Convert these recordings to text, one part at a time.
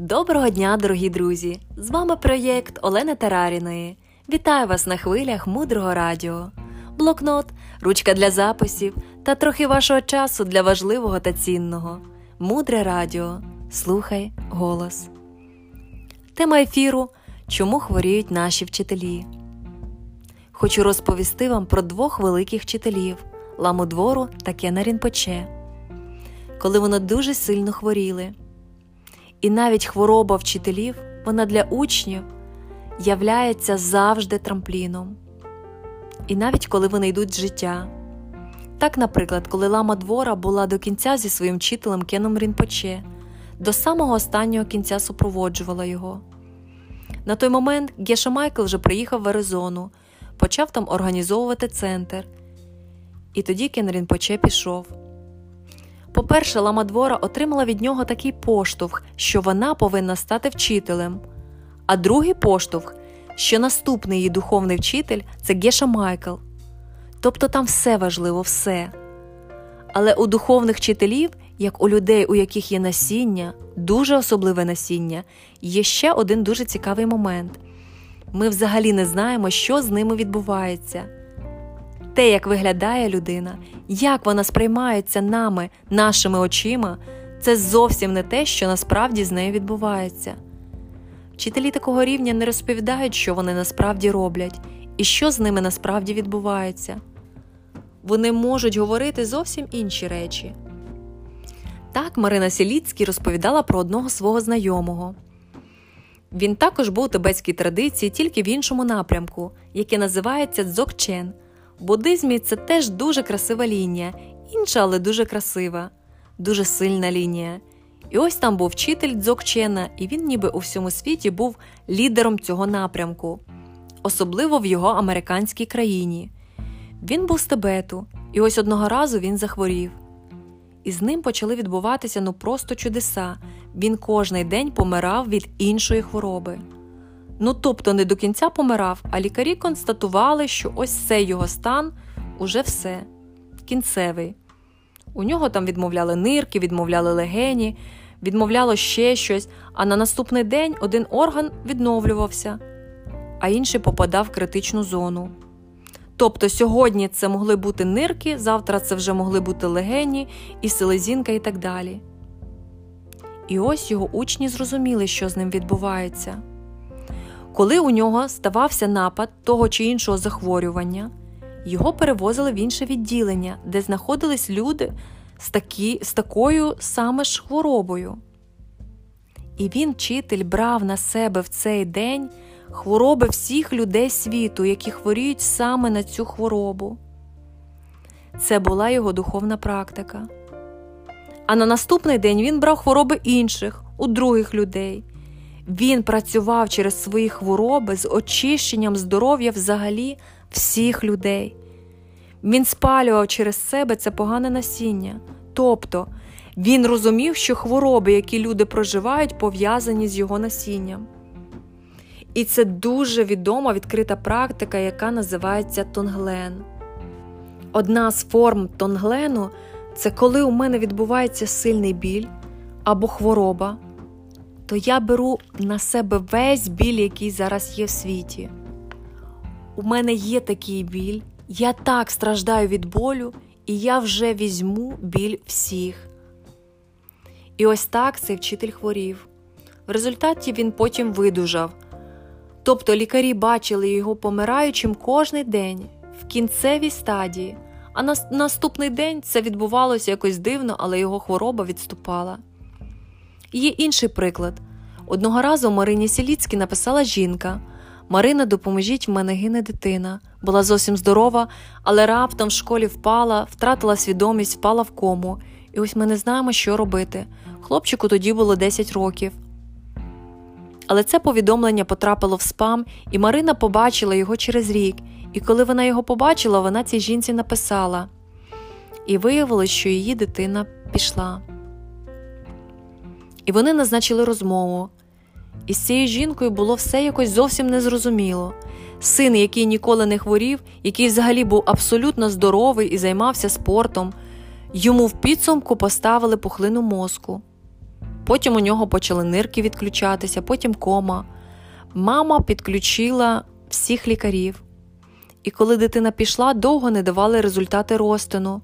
Доброго дня, дорогі друзі! З вами проєкт Олени Тараріної. Вітаю вас на хвилях мудрого радіо, блокнот, ручка для записів та трохи вашого часу для важливого та цінного. Мудре радіо. Слухай голос. Тема ефіру Чому хворіють наші вчителі? Хочу розповісти вам про двох великих вчителів Ламу Двору та Кена Рінпоче, коли вони дуже сильно хворіли. І навіть хвороба вчителів, вона для учнів являється завжди трампліном. І навіть коли вони йдуть з життя. Так, наприклад, коли лама двора була до кінця зі своїм вчителем Кеном Рінпоче, до самого останнього кінця супроводжувала його. На той момент Геша Майкл вже приїхав в Аризону, почав там організовувати центр. І тоді Кен Рінпоче пішов. По-перше, лама двора отримала від нього такий поштовх, що вона повинна стати вчителем, а другий поштовх, що наступний її духовний вчитель це Геша Майкл. Тобто там все важливо, все. Але у духовних вчителів, як у людей, у яких є насіння, дуже особливе насіння, є ще один дуже цікавий момент. Ми взагалі не знаємо, що з ними відбувається те, як виглядає людина, як вона сприймається нами, нашими очима, це зовсім не те, що насправді з нею відбувається. Вчителі такого рівня не розповідають, що вони насправді роблять і що з ними насправді відбувається. Вони можуть говорити зовсім інші речі. Так Марина Сіліцький розповідала про одного свого знайомого. Він також був у тибетській традиції, тільки в іншому напрямку, який називається дзокчен – буддизмі це теж дуже красива лінія, інша, але дуже красива, дуже сильна лінія. І ось там був вчитель Дзокчена, і він ніби у всьому світі був лідером цього напрямку, особливо в його американській країні. Він був з Тибету, і ось одного разу він захворів. І з ним почали відбуватися ну просто чудеса. Він кожний день помирав від іншої хвороби. Ну тобто не до кінця помирав, а лікарі констатували, що ось цей його стан уже все, кінцевий. У нього там відмовляли нирки, відмовляли легені, відмовляло ще щось, а на наступний день один орган відновлювався, а інший попадав в критичну зону. Тобто сьогодні це могли бути нирки, завтра це вже могли бути легені, і селезінка, і так далі. І ось його учні зрозуміли, що з ним відбувається. Коли у нього ставався напад того чи іншого захворювання, його перевозили в інше відділення, де знаходились люди з, такі, з такою саме ж хворобою. І він, вчитель, брав на себе в цей день хвороби всіх людей світу, які хворіють саме на цю хворобу. Це була його духовна практика. А на наступний день він брав хвороби інших, у других людей. Він працював через свої хвороби з очищенням здоров'я взагалі всіх людей. Він спалював через себе це погане насіння. Тобто він розумів, що хвороби, які люди проживають, пов'язані з його насінням. І це дуже відома відкрита практика, яка називається тонглен. Одна з форм тонглену це коли у мене відбувається сильний біль або хвороба то я беру на себе весь біль, який зараз є в світі. У мене є такий біль, я так страждаю від болю, і я вже візьму біль всіх. І ось так цей вчитель хворів. В результаті він потім видужав. Тобто лікарі бачили його помираючим кожний день в кінцевій стадії, а на наступний день це відбувалося якось дивно, але його хвороба відступала. Є інший приклад. Одного разу Марині Сіліцькій написала жінка Марина, допоможіть в мене гине дитина. Була зовсім здорова, але раптом в школі впала, втратила свідомість, впала в кому. І ось ми не знаємо, що робити. Хлопчику тоді було 10 років. Але це повідомлення потрапило в спам, і Марина побачила його через рік. І коли вона його побачила, вона цій жінці написала і виявилось, що її дитина пішла. І вони назначили розмову. І з цією жінкою було все якось зовсім незрозуміло. Син, який ніколи не хворів, який взагалі був абсолютно здоровий і займався спортом, йому в підсумку поставили пухлину мозку. Потім у нього почали нирки відключатися, потім кома. Мама підключила всіх лікарів. І коли дитина пішла, довго не давали результати розтину,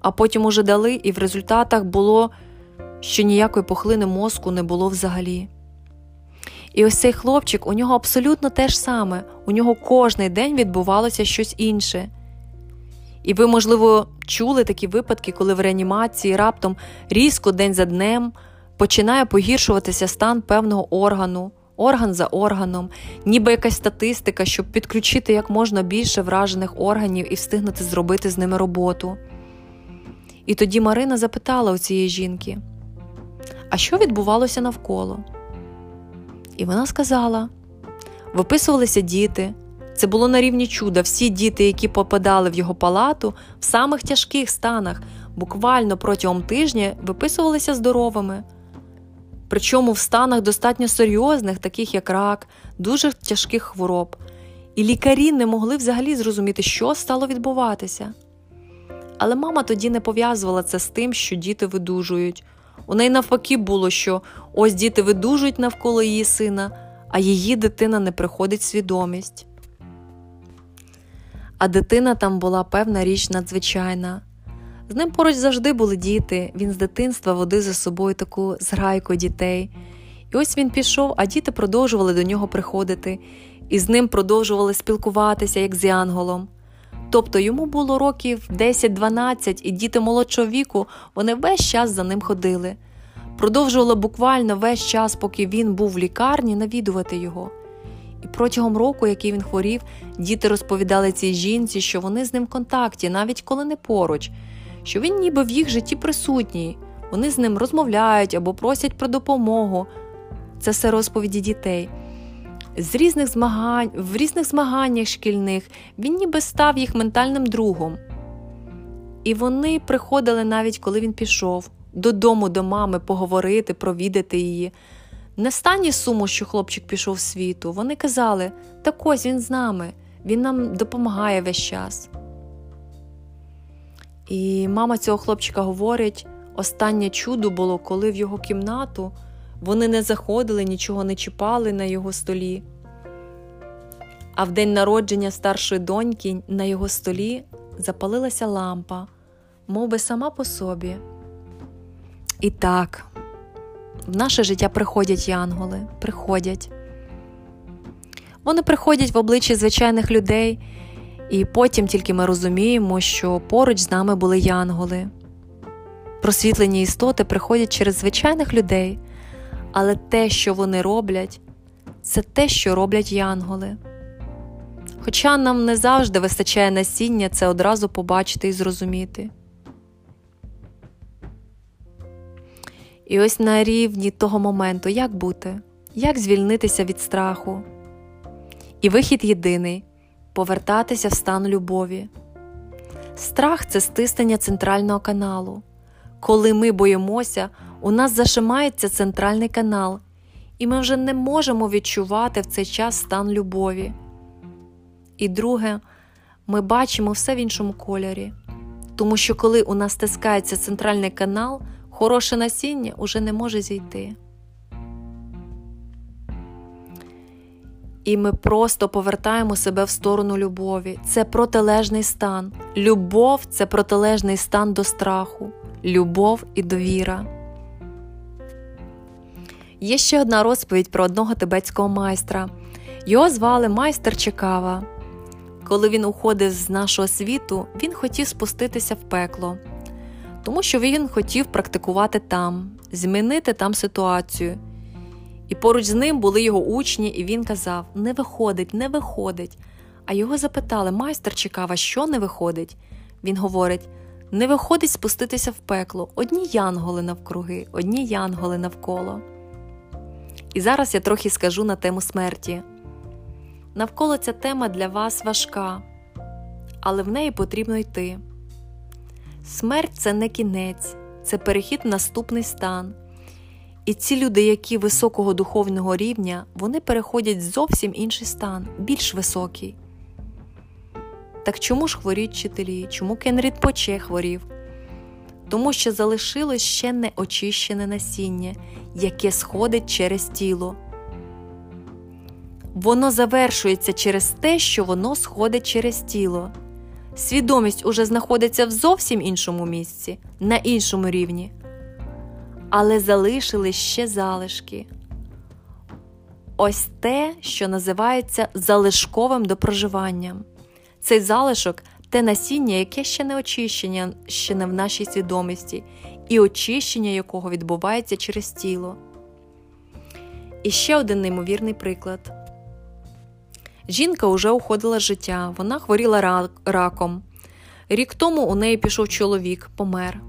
а потім уже дали, і в результатах було, що ніякої похлини мозку не було взагалі. І ось цей хлопчик, у нього абсолютно те ж саме, у нього кожний день відбувалося щось інше. І ви, можливо, чули такі випадки, коли в реанімації раптом різко день за днем починає погіршуватися стан певного органу, орган за органом, ніби якась статистика, щоб підключити як можна більше вражених органів і встигнути зробити з ними роботу. І тоді Марина запитала у цієї жінки, а що відбувалося навколо? І вона сказала: виписувалися діти. Це було на рівні чуда. Всі діти, які попадали в його палату, в самих тяжких станах, буквально протягом тижня виписувалися здоровими. Причому в станах достатньо серйозних, таких як рак, дуже тяжких хвороб. І лікарі не могли взагалі зрозуміти, що стало відбуватися. Але мама тоді не пов'язувала це з тим, що діти видужують. У неї навпаки було, що ось діти видужують навколо її сина, а її дитина не приходить свідомість. А дитина там була певна річ надзвичайна. З ним поруч завжди були діти, він з дитинства водив за собою таку зграйку дітей. І ось він пішов, а діти продовжували до нього приходити, і з ним продовжували спілкуватися, як з янголом. Тобто йому було років 10-12, і діти молодшого віку вони весь час за ним ходили. Продовжували буквально весь час, поки він був в лікарні, навідувати його. І протягом року, який він хворів, діти розповідали цій жінці, що вони з ним в контакті, навіть коли не поруч, що він ніби в їх житті присутній, вони з ним розмовляють або просять про допомогу. Це все розповіді дітей. З різних змагань, В різних змаганнях шкільних він ніби став їх ментальним другом. І вони приходили навіть коли він пішов, додому до мами поговорити, провідати її. Не стані суму, що хлопчик пішов в світу. Вони казали: так ось він з нами, він нам допомагає весь час. І мама цього хлопчика говорить: останнє чудо було, коли в його кімнату вони не заходили, нічого не чіпали на його столі. А в день народження старшої доньки на його столі запалилася лампа, мов би сама по собі. І так, в наше життя приходять янголи, приходять. Вони приходять в обличчі звичайних людей, і потім тільки ми розуміємо, що поруч з нами були янголи. Просвітлені істоти приходять через звичайних людей, але те, що вони роблять, це те, що роблять янголи. Хоча нам не завжди вистачає насіння це одразу побачити і зрозуміти. І ось на рівні того моменту, як бути, як звільнитися від страху. І вихід єдиний повертатися в стан любові. Страх це стиснення центрального каналу. Коли ми боїмося, у нас зашимається центральний канал, і ми вже не можемо відчувати в цей час стан любові. І друге, ми бачимо все в іншому кольорі, тому що коли у нас стискається центральний канал, хороше насіння уже не може зійти. І ми просто повертаємо себе в сторону любові. Це протилежний стан. Любов це протилежний стан до страху, любов і довіра. Є ще одна розповідь про одного тибетського майстра. Його звали майстер Чекава. Коли він уходив з нашого світу, він хотів спуститися в пекло тому що він хотів практикувати там, змінити там ситуацію. І поруч з ним були його учні, і він казав: Не виходить, не виходить. А його запитали, майстер чекав, а що не виходить? Він говорить: не виходить спуститися в пекло, одні янголи навкруги, одні янголи навколо. І зараз я трохи скажу на тему смерті. Навколо ця тема для вас важка, але в неї потрібно йти. Смерть це не кінець, це перехід в наступний стан. І ці люди, які високого духовного рівня, вони переходять зовсім інший стан, більш високий. Так чому ж хворіють вчителі? Чому Кенрід Поче хворів? Тому що залишилось ще неочищене насіння, яке сходить через тіло. Воно завершується через те, що воно сходить через тіло. Свідомість уже знаходиться в зовсім іншому місці, на іншому рівні. Але залишились ще залишки. Ось те, що називається залишковим допроживанням. Цей залишок те насіння, яке ще не очищення ще не в нашій свідомості, і очищення якого відбувається через тіло. І ще один неймовірний приклад. Жінка вже уходила з життя, вона хворіла раком. Рік тому у неї пішов чоловік, помер.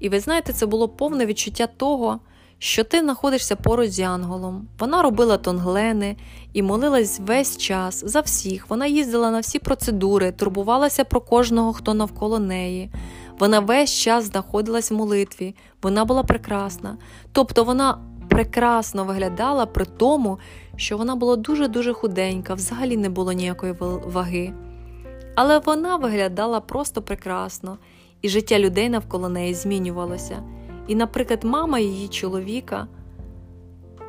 І ви знаєте, це було повне відчуття того, що ти знаходишся поруч з Янголом. Вона робила тонглени і молилась весь час за всіх. Вона їздила на всі процедури, турбувалася про кожного, хто навколо неї. Вона весь час знаходилась в молитві, вона була прекрасна. Тобто вона прекрасно виглядала при тому, що вона була дуже-дуже худенька, взагалі не було ніякої ваги. Але вона виглядала просто прекрасно, і життя людей навколо неї змінювалося. І, наприклад, мама її чоловіка,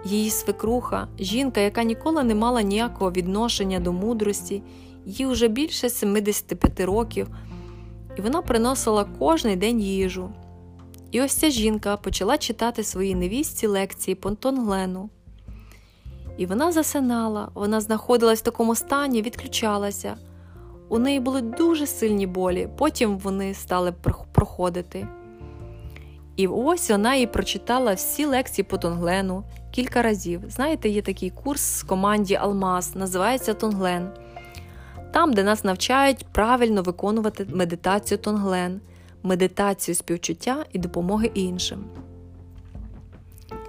її свекруха, жінка, яка ніколи не мала ніякого відношення до мудрості, їй вже більше 75 років, і вона приносила кожний день їжу. І ось ця жінка почала читати своїй невістці лекції Понтонглену. І вона засинала, вона знаходилась в такому стані, відключалася. У неї були дуже сильні болі, потім вони стали проходити. І ось вона і прочитала всі лекції по Тонглену кілька разів. Знаєте, є такий курс в команді Алмаз, називається Тонглен. Там, де нас навчають правильно виконувати медитацію Тонглен, медитацію співчуття і допомоги іншим.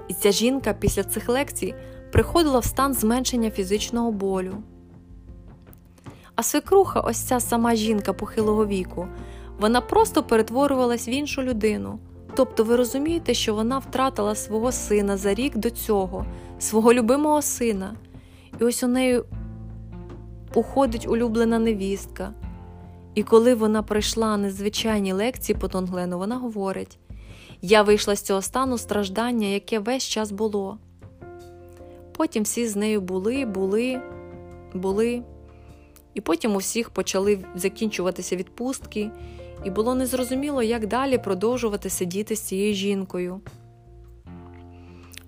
І ця жінка після цих лекцій приходила в стан зменшення фізичного болю. А свекруха, ось ця сама жінка похилого віку, вона просто перетворювалась в іншу людину. Тобто ви розумієте, що вона втратила свого сина за рік до цього, свого любимого сина. І ось у неї уходить улюблена невістка. І коли вона пройшла незвичайні лекції по Тонглену, вона говорить: я вийшла з цього стану страждання, яке весь час було. Потім всі з нею були, були, були, і потім у всіх почали закінчуватися відпустки і було незрозуміло, як далі продовжувати сидіти з цією жінкою.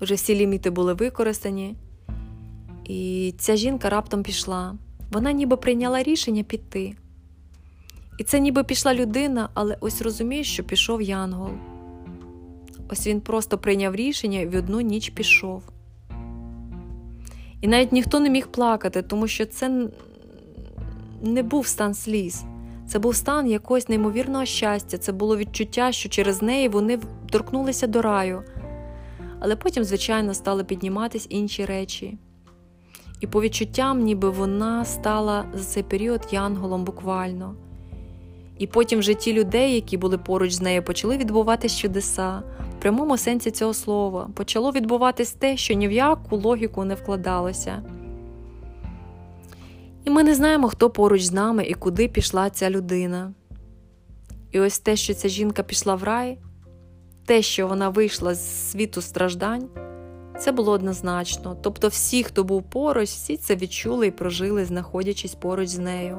Вже всі ліміти були використані, і ця жінка раптом пішла. Вона ніби прийняла рішення піти. І це ніби пішла людина, але ось розумієш, що пішов Янгол. Ось він просто прийняв рішення і в одну ніч пішов. І навіть ніхто не міг плакати, тому що це не був стан сліз. Це був стан якогось неймовірного щастя, це було відчуття, що через неї вони торкнулися до раю. Але потім, звичайно, стали підніматись інші речі. І по відчуттям, ніби вона стала за цей період янголом буквально. І потім в житті людей, які були поруч з нею, почали відбуватись чудеса, в прямому сенсі цього слова, почало відбуватись те, що ні в яку логіку не вкладалося. І ми не знаємо, хто поруч з нами і куди пішла ця людина. І ось те, що ця жінка пішла в рай, те, що вона вийшла з світу страждань, це було однозначно. Тобто, всі, хто був поруч, всі це відчули і прожили, знаходячись поруч з нею.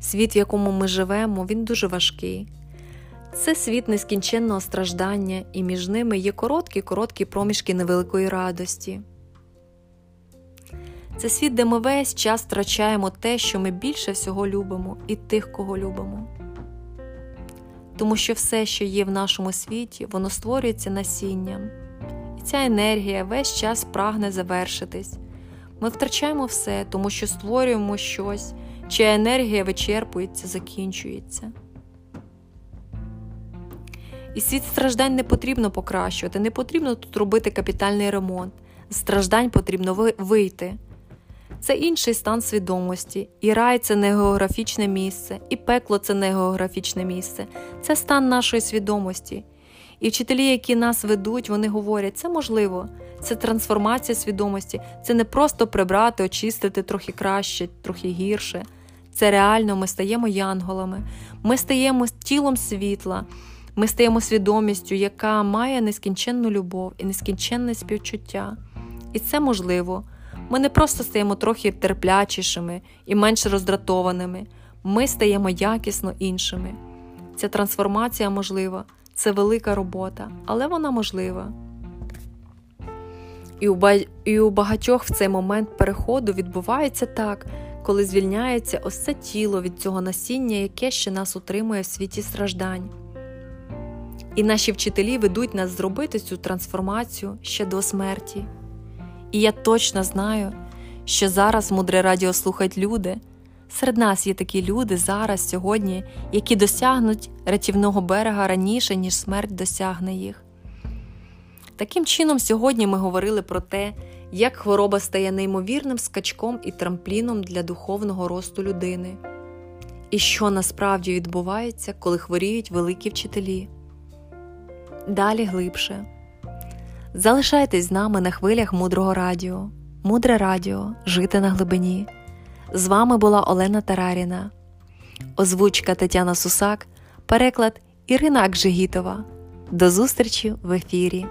Світ, в якому ми живемо, він дуже важкий. Це світ нескінченного страждання, і між ними є короткі короткі проміжки невеликої радості. Це світ, де ми весь час втрачаємо те, що ми більше всього любимо, і тих, кого любимо. Тому що все, що є в нашому світі, воно створюється насінням, і ця енергія весь час прагне завершитись. Ми втрачаємо все, тому що створюємо щось, чия енергія вичерпується, закінчується. І світ страждань не потрібно покращувати, не потрібно тут робити капітальний ремонт. З страждань потрібно вийти це інший стан свідомості, і рай це не географічне місце, і пекло це не географічне місце, це стан нашої свідомості. І вчителі, які нас ведуть, вони говорять, це можливо, це трансформація свідомості, це не просто прибрати, очистити трохи краще, трохи гірше. Це реально ми стаємо янголами, ми стаємо тілом світла, ми стаємо свідомістю, яка має нескінченну любов і нескінченне співчуття. І це можливо. Ми не просто стаємо трохи терплячішими і менш роздратованими, ми стаємо якісно іншими. Ця трансформація можлива, це велика робота, але вона можлива. І у, і у багатьох в цей момент переходу відбувається так, коли звільняється ось це тіло від цього насіння, яке ще нас утримує в світі страждань. І наші вчителі ведуть нас зробити цю трансформацію ще до смерті. І я точно знаю, що зараз мудре радіо слухають люди. Серед нас є такі люди зараз, сьогодні, які досягнуть рятівного берега раніше, ніж смерть досягне їх. Таким чином, сьогодні ми говорили про те, як хвороба стає неймовірним скачком і трампліном для духовного росту людини, і що насправді відбувається, коли хворіють великі вчителі. Далі глибше. Залишайтесь з нами на хвилях мудрого радіо, мудре радіо, жити на глибині. З вами була Олена Тараріна, озвучка Тетяна Сусак, переклад Ірина Акжигітова. До зустрічі в ефірі.